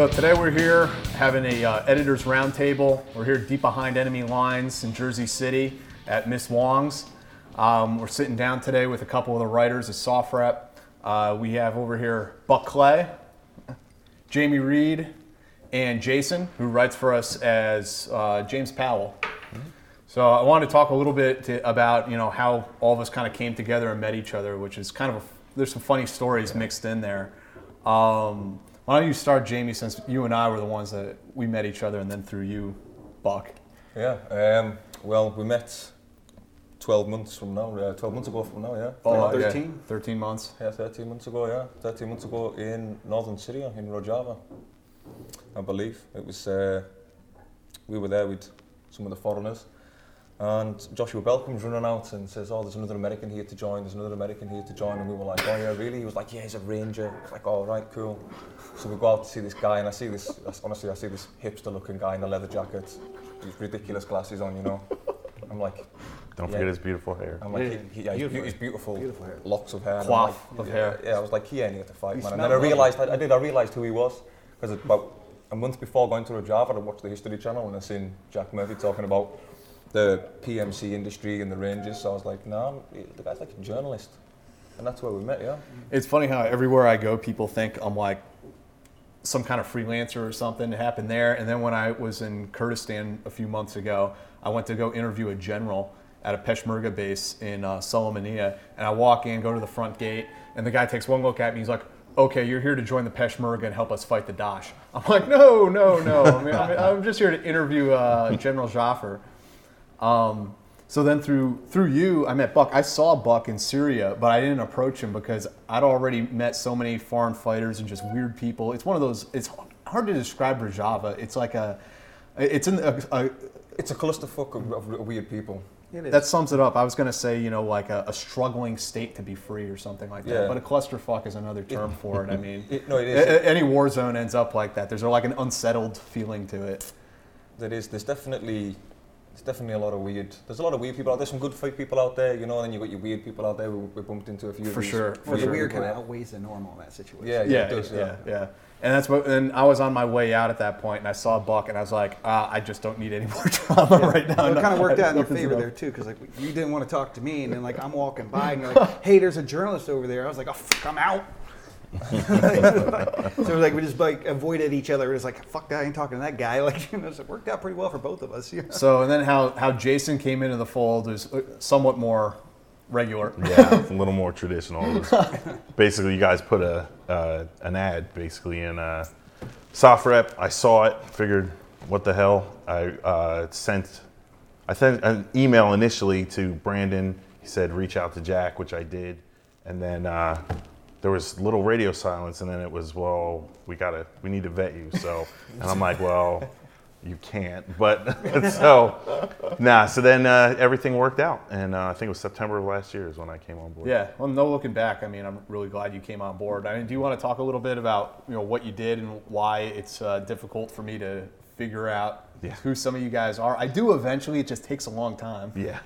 So today we're here having a uh, editors roundtable. We're here deep behind enemy lines in Jersey City at Miss Wong's. Um, we're sitting down today with a couple of the writers of SOFREP. Uh, we have over here Buck Clay, Jamie Read, and Jason, who writes for us as uh, James Powell. So I wanted to talk a little bit to, about you know how all of us kind of came together and met each other, which is kind of a, there's some funny stories mixed in there. Um, why don't you start, Jamie, since you and I were the ones that we met each other, and then through you, Buck. Yeah. Um, well, we met 12 months from now. Uh, 12 months ago from now. Yeah. Oh, yeah, 13? 13 months. Yeah, 13 months ago. Yeah, 13 months ago in northern Syria, in Rojava, I believe it was. Uh, we were there with some of the foreigners, and Joshua Bell comes running out and says, "Oh, there's another American here to join. There's another American here to join." And we were like, "Oh yeah, really?" He was like, "Yeah, he's a ranger." It's like, "All right, cool." So we go out to see this guy, and I see this. Honestly, I see this hipster-looking guy in a leather jacket, these ridiculous glasses on. You know, I'm like, Don't Yeah. forget his beautiful hair. I'm like, Yeah, he, he, yeah, he's, beautiful. beau- he's beautiful, Beautiful hair. locks of hair, and like, of yeah, hair. Yeah, I was like, he ain't here to fight, He man. And then I realised, I, I did, I realised who he was because about a month before going to Rojava, I watched the History Channel and I seen Jack Murphy talking about the PMC industry and the Rangers. So I was like, nah, I'm- the guy's like a journalist, and that's where we met. Yeah, It's funny how everywhere I go, people think I'm like some kind of freelancer or something. Happened there. And then when I was in Kurdistan a few months ago, I went to go interview a general at a Peshmerga base in uh. And I walk in, go to the front gate, and the guy takes one look at me. He's like, okay, you're here to join the Peshmerga and help us fight the Daesh. I'm like, no, no, no. I mean, I'm, I'm just here to interview uh, General Jaffer. Um, so then through through you, I met Buck. I saw Buck in Syria, but I didn't approach him because I'd already met so many foreign fighters and just weird people. It's one of those. It's hard to describe Rojava. It's like a. It's in a, a it's a clusterfuck of, of weird people. It is. that sums it up. I was going to say, you know, like a, a struggling state to be free or something like that. Yeah. But a clusterfuck is another term for it. I mean, It, no, it a- a- any war zone ends up like that. There's like an unsettled feeling to it. There is. There's definitely. There's definitely a lot of weird. There's a lot of weird people out there. There's some good fight people out there, you know. And then you got your weird people out there. We, we bumped into a few. of For these sure, Well, for the sure. weird people, kind of yeah. outweighs the normal in that situation. Yeah, yeah, it does, yeah, yeah. And that's what. And I was on my way out at that point, and I saw Buck, and I was like, uh, I just don't need any more drama right now. Well, it kind of worked out in your favor enough. there too, because like you didn't want to talk to me, and then like I'm walking by, and you're like, "Hey, there's a journalist over there." I was like, "Oh, fuck, I'm out." so it was like we just like avoided each other. It was like, "Fuck, that, I ain't talking to that guy." Like, you know, so it worked out pretty well for both of us. Yeah. So, and then how how Jason came into the fold is uh, somewhat more regular. Yeah, a little more traditional. Was basically, you guys put a uh, an ad basically in uh, rep. I saw it, figured, what the hell? I uh, sent I sent an email initially to Brandon. He said reach out to Jack, which I did, and then uh, there was little radio silence, and then it was well, we gotta we need to vet you. So, and I'm like, well. You can't, but so nah. So then uh, everything worked out, and uh, I think it was September of last year is when I came on board. Yeah. Well, no looking back. I mean, I'm really glad you came on board. I mean, do you want to talk a little bit about you know what you did and why it's uh, difficult for me to figure out Yeah. who some of you guys are? I do eventually. It just takes a long time. Yeah.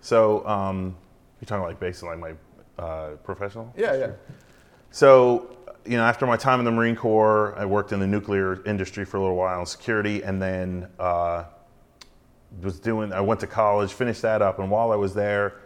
So um, you're talking like basically like my uh, professional. Yeah, yeah. So you know, after my time in the Marine Corps, I worked in the nuclear industry for a little while in security, and then uh, was doing. I went to college, finished that up, and while I was there,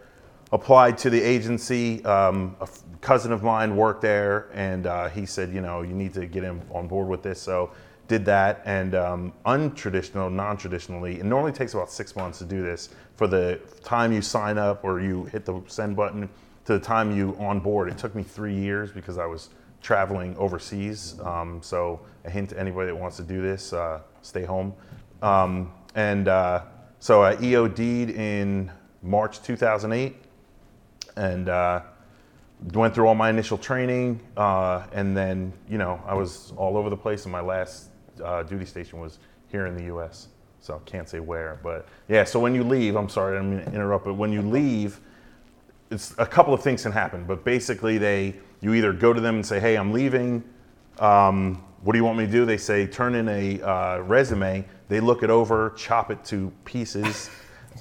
applied to the agency. Um, a f- cousin of mine worked there, and uh, he said, you know, you need to get him on board with this. So did that, and um, untraditional, non-traditionally, it normally takes about six months to do this. For the time you sign up or you hit the send button to the time you on board, it took me three years because I was traveling overseas. Um, so a hint to anybody that wants to do this, uh, stay home. Um, and uh, so I EOD'd in March 2008 and uh, went through all my initial training. Uh, and then, you know, I was all over the place and my last uh, duty station was here in the US. So I can't say where, but yeah, so when you leave, I'm sorry, I didn't mean to interrupt, but when you leave, it's a couple of things can happen, but basically they you either go to them and say, "Hey, I'm leaving. Um, what do you want me to do?" They say, "Turn in a uh, resume." They look it over, chop it to pieces,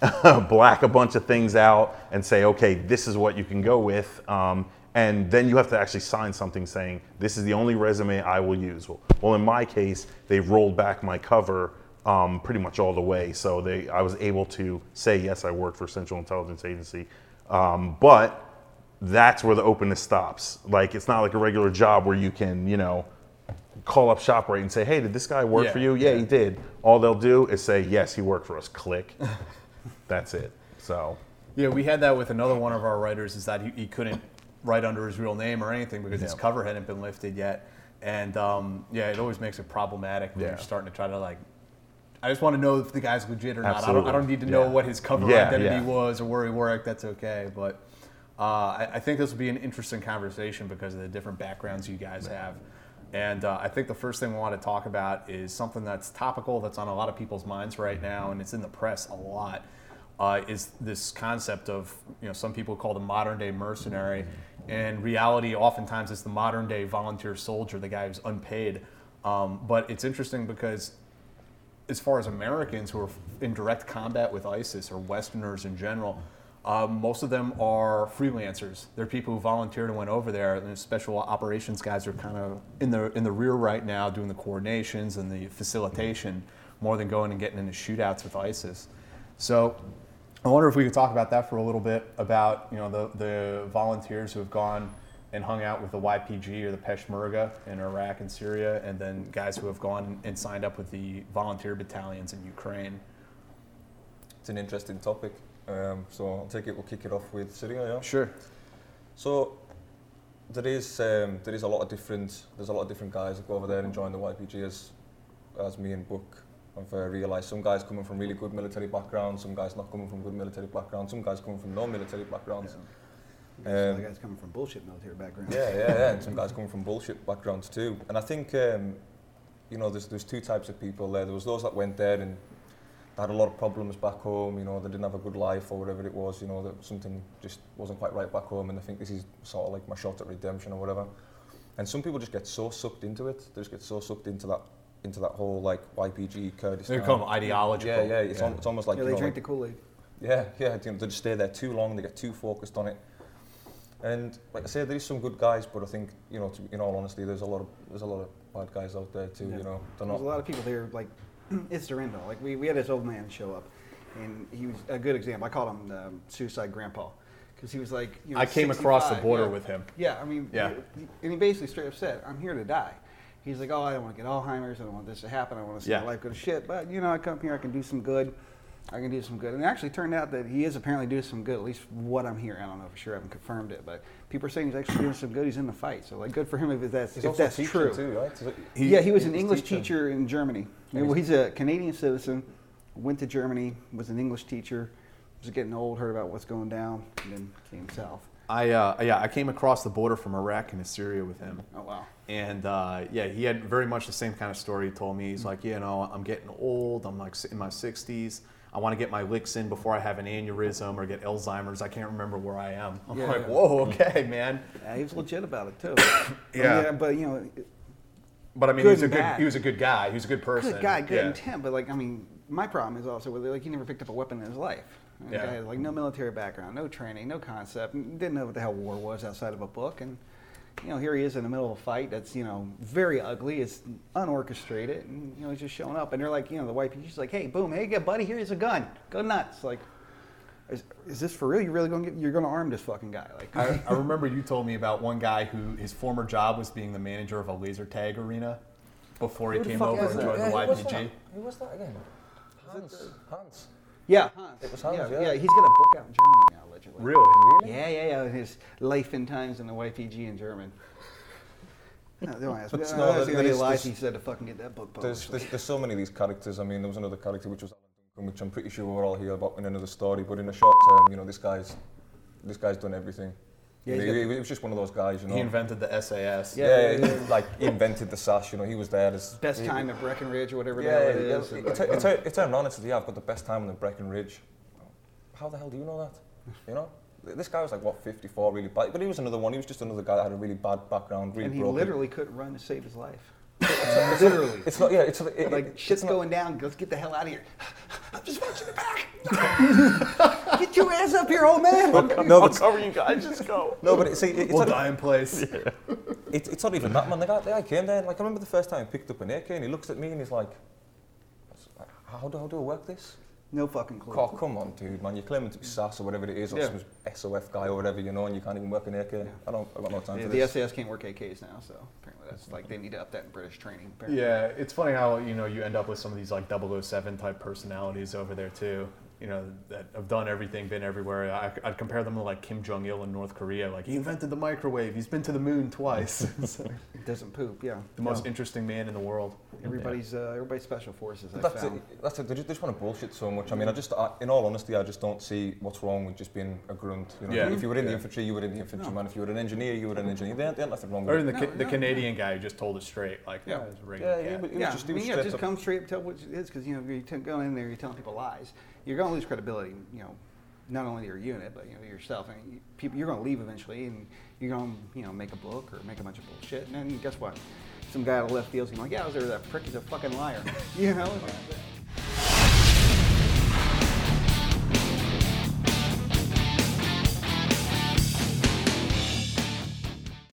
black a bunch of things out, and say, "Okay, this is what you can go with." Um, and then you have to actually sign something saying this is the only resume I will use. Well, well in my case, they rolled back my cover um, pretty much all the way, so they I was able to say yes, I work for Central Intelligence Agency, um, but that's where the openness stops. Like it's not like a regular job where you can, you know, call up ShopRite and say, "Hey, did this guy work Yeah, for you?" Yeah, yeah. he did. All they'll do is say, "Yes, he worked for us." Click. that's it. So Yeah, we had that with another one of our writers. Is that he, he couldn't write under his real name or anything because his cover hadn't been lifted yet. And um, yeah, it always makes it problematic when Yeah. you're starting to try to like. I just want to know if the guy's legit or not. I don't, I don't need to know Yeah. what his cover Yeah, identity yeah. was or where he worked. That's okay. But uh, I, I think this will be an interesting conversation because of the different backgrounds you guys have. And uh, I think the first thing we want to talk about is something that's topical, that's on a lot of people's minds right now, and it's in the press a lot. Uh, is this concept of you know some people call the modern day mercenary, and reality oftentimes it's the modern day volunteer soldier, the guy who's unpaid. Um, but it's interesting because as far as Americans who are in direct combat with ISIS or Westerners in general, um, most of them are freelancers. They're people who volunteered and went over there. And the special operations guys are kind of in the in the rear right now, doing the coordinations and the facilitation more than going and getting into shootouts with ISIS. So. I wonder if we could talk about that for a little bit about you know the, the volunteers who have gone and hung out with the YPG or the Peshmerga in Iraq and Syria, and then guys who have gone and signed up with the volunteer battalions in Ukraine. It's an interesting topic. Um, so I'll take it. We'll kick it off with Syria. Yeah. Sure. So there is um, there is a lot of different there's a lot of different guys that go over there and join the YPG as as me and Buck have uh, realised. Some guys coming from really good military backgrounds, some guys not coming from good military backgrounds, some guys coming from no military backgrounds. Some Um, of guys coming from bullshit military background. Yeah, yeah, yeah. And some guys coming from bullshit backgrounds too. And I think, um, you know, there's, there's two types of people there. There was those that went there and had a lot of problems back home, you know, they didn't have a good life or whatever it was, you know, that something just wasn't quite right back home and I think this is sort of like my shot at redemption or whatever. And some people just get so sucked into it, they just get so sucked into that into that whole like YPG Kurdistan. They become ideological. Yeah, yeah, it's, Yeah. al- it's almost like yeah, you they know, drink like- the Kool-Aid. yeah, yeah, you know, they just stay there too long, they get too focused on it. And like I say, there is some good guys, but I think, you know, to, in all honesty, there's a lot of there's a lot of bad guys out there too, Yeah. you know. They're There's not a lot of people there, like, it's their end all. Like, we, we had this old man show up, and he was a good example. I called him um, Suicide Grandpa, because he was like, you know, I came across the border yeah. with him. Yeah, I mean, Yeah. he- and he basically straight up said, I'm here to die. He's like, oh, I don't want to get Alzheimer's. I don't want this to happen. I want to see Yeah. my life go to shit. But, you know, I come here, I can do some good. I can do some good. And it actually turned out that he is apparently doing some good, at least what I'm hearing. I don't know for sure. I haven't confirmed it. But people are saying he's actually doing some good. He's in the fight. So, like, good for him if that's, He's if that's true. too, right? Is it- yeah, he was an he's English teaching. teacher in Germany. And well, he's- a Canadian citizen, went to Germany, was an English teacher, was getting old, heard about what's going down, and then came south. I uh, yeah, I came across the border from Iraq into Syria with him. Oh, wow. And uh, yeah, he had very much the same kind of story. He told me Mm-hmm. he's like, you know, I'm getting old. I'm like in my 60s. I want to get my licks in before I have an aneurysm or get Alzheimer's. I can't remember where I am. I'm Yeah, like, yeah. whoa, okay, man. Yeah, he was legit about it, too. Yeah. But, you know, But I mean, he was a good. bad. He was a good guy. He was a good person. good guy, good yeah. intent. But, like, I mean, my problem is also, with, like, he never picked up a weapon in his life. Yeah. had, like, no military background, no training, no concept, didn't know what the hell war was outside of a book. And, you know, here he is in the middle of a fight that's, you know, very ugly. It's unorchestrated. And, you know, he's just showing up. And they're like, you know, the white people, YPG's like, hey, boom, hey, good buddy, here's a gun. Go nuts. Like, is, is this for real? You're really going to get, you're going to arm this fucking guy? Like, I, I remember you told me about one guy who his former job was being the manager of a laser tag arena before he Who the came fuck over is and that? joined Yeah, the who was YPG. that? Who was that again? Hans. Hans. Yeah, Hans. It was Hans, yeah, yeah. he's got a book out in Germany now, allegedly. Really? Yeah, yeah, yeah. His life and times in the YPG in German. No, don't ask me. But no, don't there- see there any is lies he said to fucking get that book There's, published. there's, there's so many of these characters. I mean, there was another character which was Alan Duncan, which I'm pretty sure we're all here about in another story. But in the short term, you know, this guy's this guy's done everything. Yeah, he, he's he- he was just one of those guys, you know. He invented the SAS. Yeah. yeah, yeah, he, like he invented the SAS. You know, he was there. As, Best he- time at Breckenridge or whatever the Yeah, hell yeah, it yeah. is. and It's, like, it's, it's turned on and said, yeah, I've got the best time on the Breckenridge. How the hell do you know that? You know, this guy was like what 54, really bad. But he was another one. He was just another guy that had a really bad background, really and he broken. literally couldn't run to save his life. literally. It's not. Yeah, it's it, like it- shit's it's not- going down. Let's get the hell out of here. I'm just watching the back. Get your ass up here, here, old man. no, I'll but cover you guys. Just go. no, but see, it- it's We'll not, die in place. it, it's not even that, man. The guy, the guy came there, and, like I remember the first time he picked up an AK, and he looks at me and he's like, "How do how do I work this?" No fucking clue. Oh, come on, dude, man. You're claiming to be SAS or whatever it is, or Yeah. some SOF guy or whatever, you know, and you can't even work an AK. I don't. I've got no time Yeah, for the this. SAS can't work AKs now, so apparently that's like they need to up that in British training. Apparently. Yeah, it's funny how you know you end up with some of these like 007 type personalities over there too. You know that have done everything, been everywhere. I, I'd compare them to like Kim Jong Il in North Korea. Like he invented the microwave. He's been to the moon twice. It's doesn't poop. Yeah. the most interesting man in the world. Everybody's uh, everybody's special forces. I That's it. found. That's it. They just, they just want to bullshit so much. I mean, I just, I, in all honesty, I just don't see what's wrong with just being a grunt. You know, Yeah. if you were in the infantry, you were in the infantry, No. man. If you were an engineer, you were an engineer. There ain't, there ain't nothing wrong Or with the, it. Ca- No, the no, Canadian guy who just told it straight, like, Yeah. yeah, it's a Yeah, he he was yeah, just, I he was mean, yeah, straight just up- come straight and tell what it is because you know you're t- going in there, you're telling people lies. You're going to lose credibility. You know, not only your unit but you know yourself. And you, people, you're going to leave eventually, and you're going to you know make a book or make a bunch of bullshit. And then guess what? Some guy out of left field's going like, yeah, I was there. That prick is a fucking liar. you know,